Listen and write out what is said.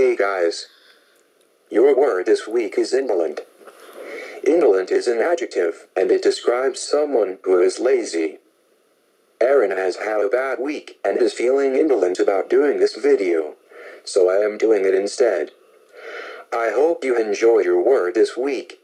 Hey guys. Your word this week is indolent. Indolent is an adjective, and it describes someone who is lazy. Aaron has had a bad week and is feeling indolent about doing this video, so I am doing it instead. I hope you enjoy your word this week.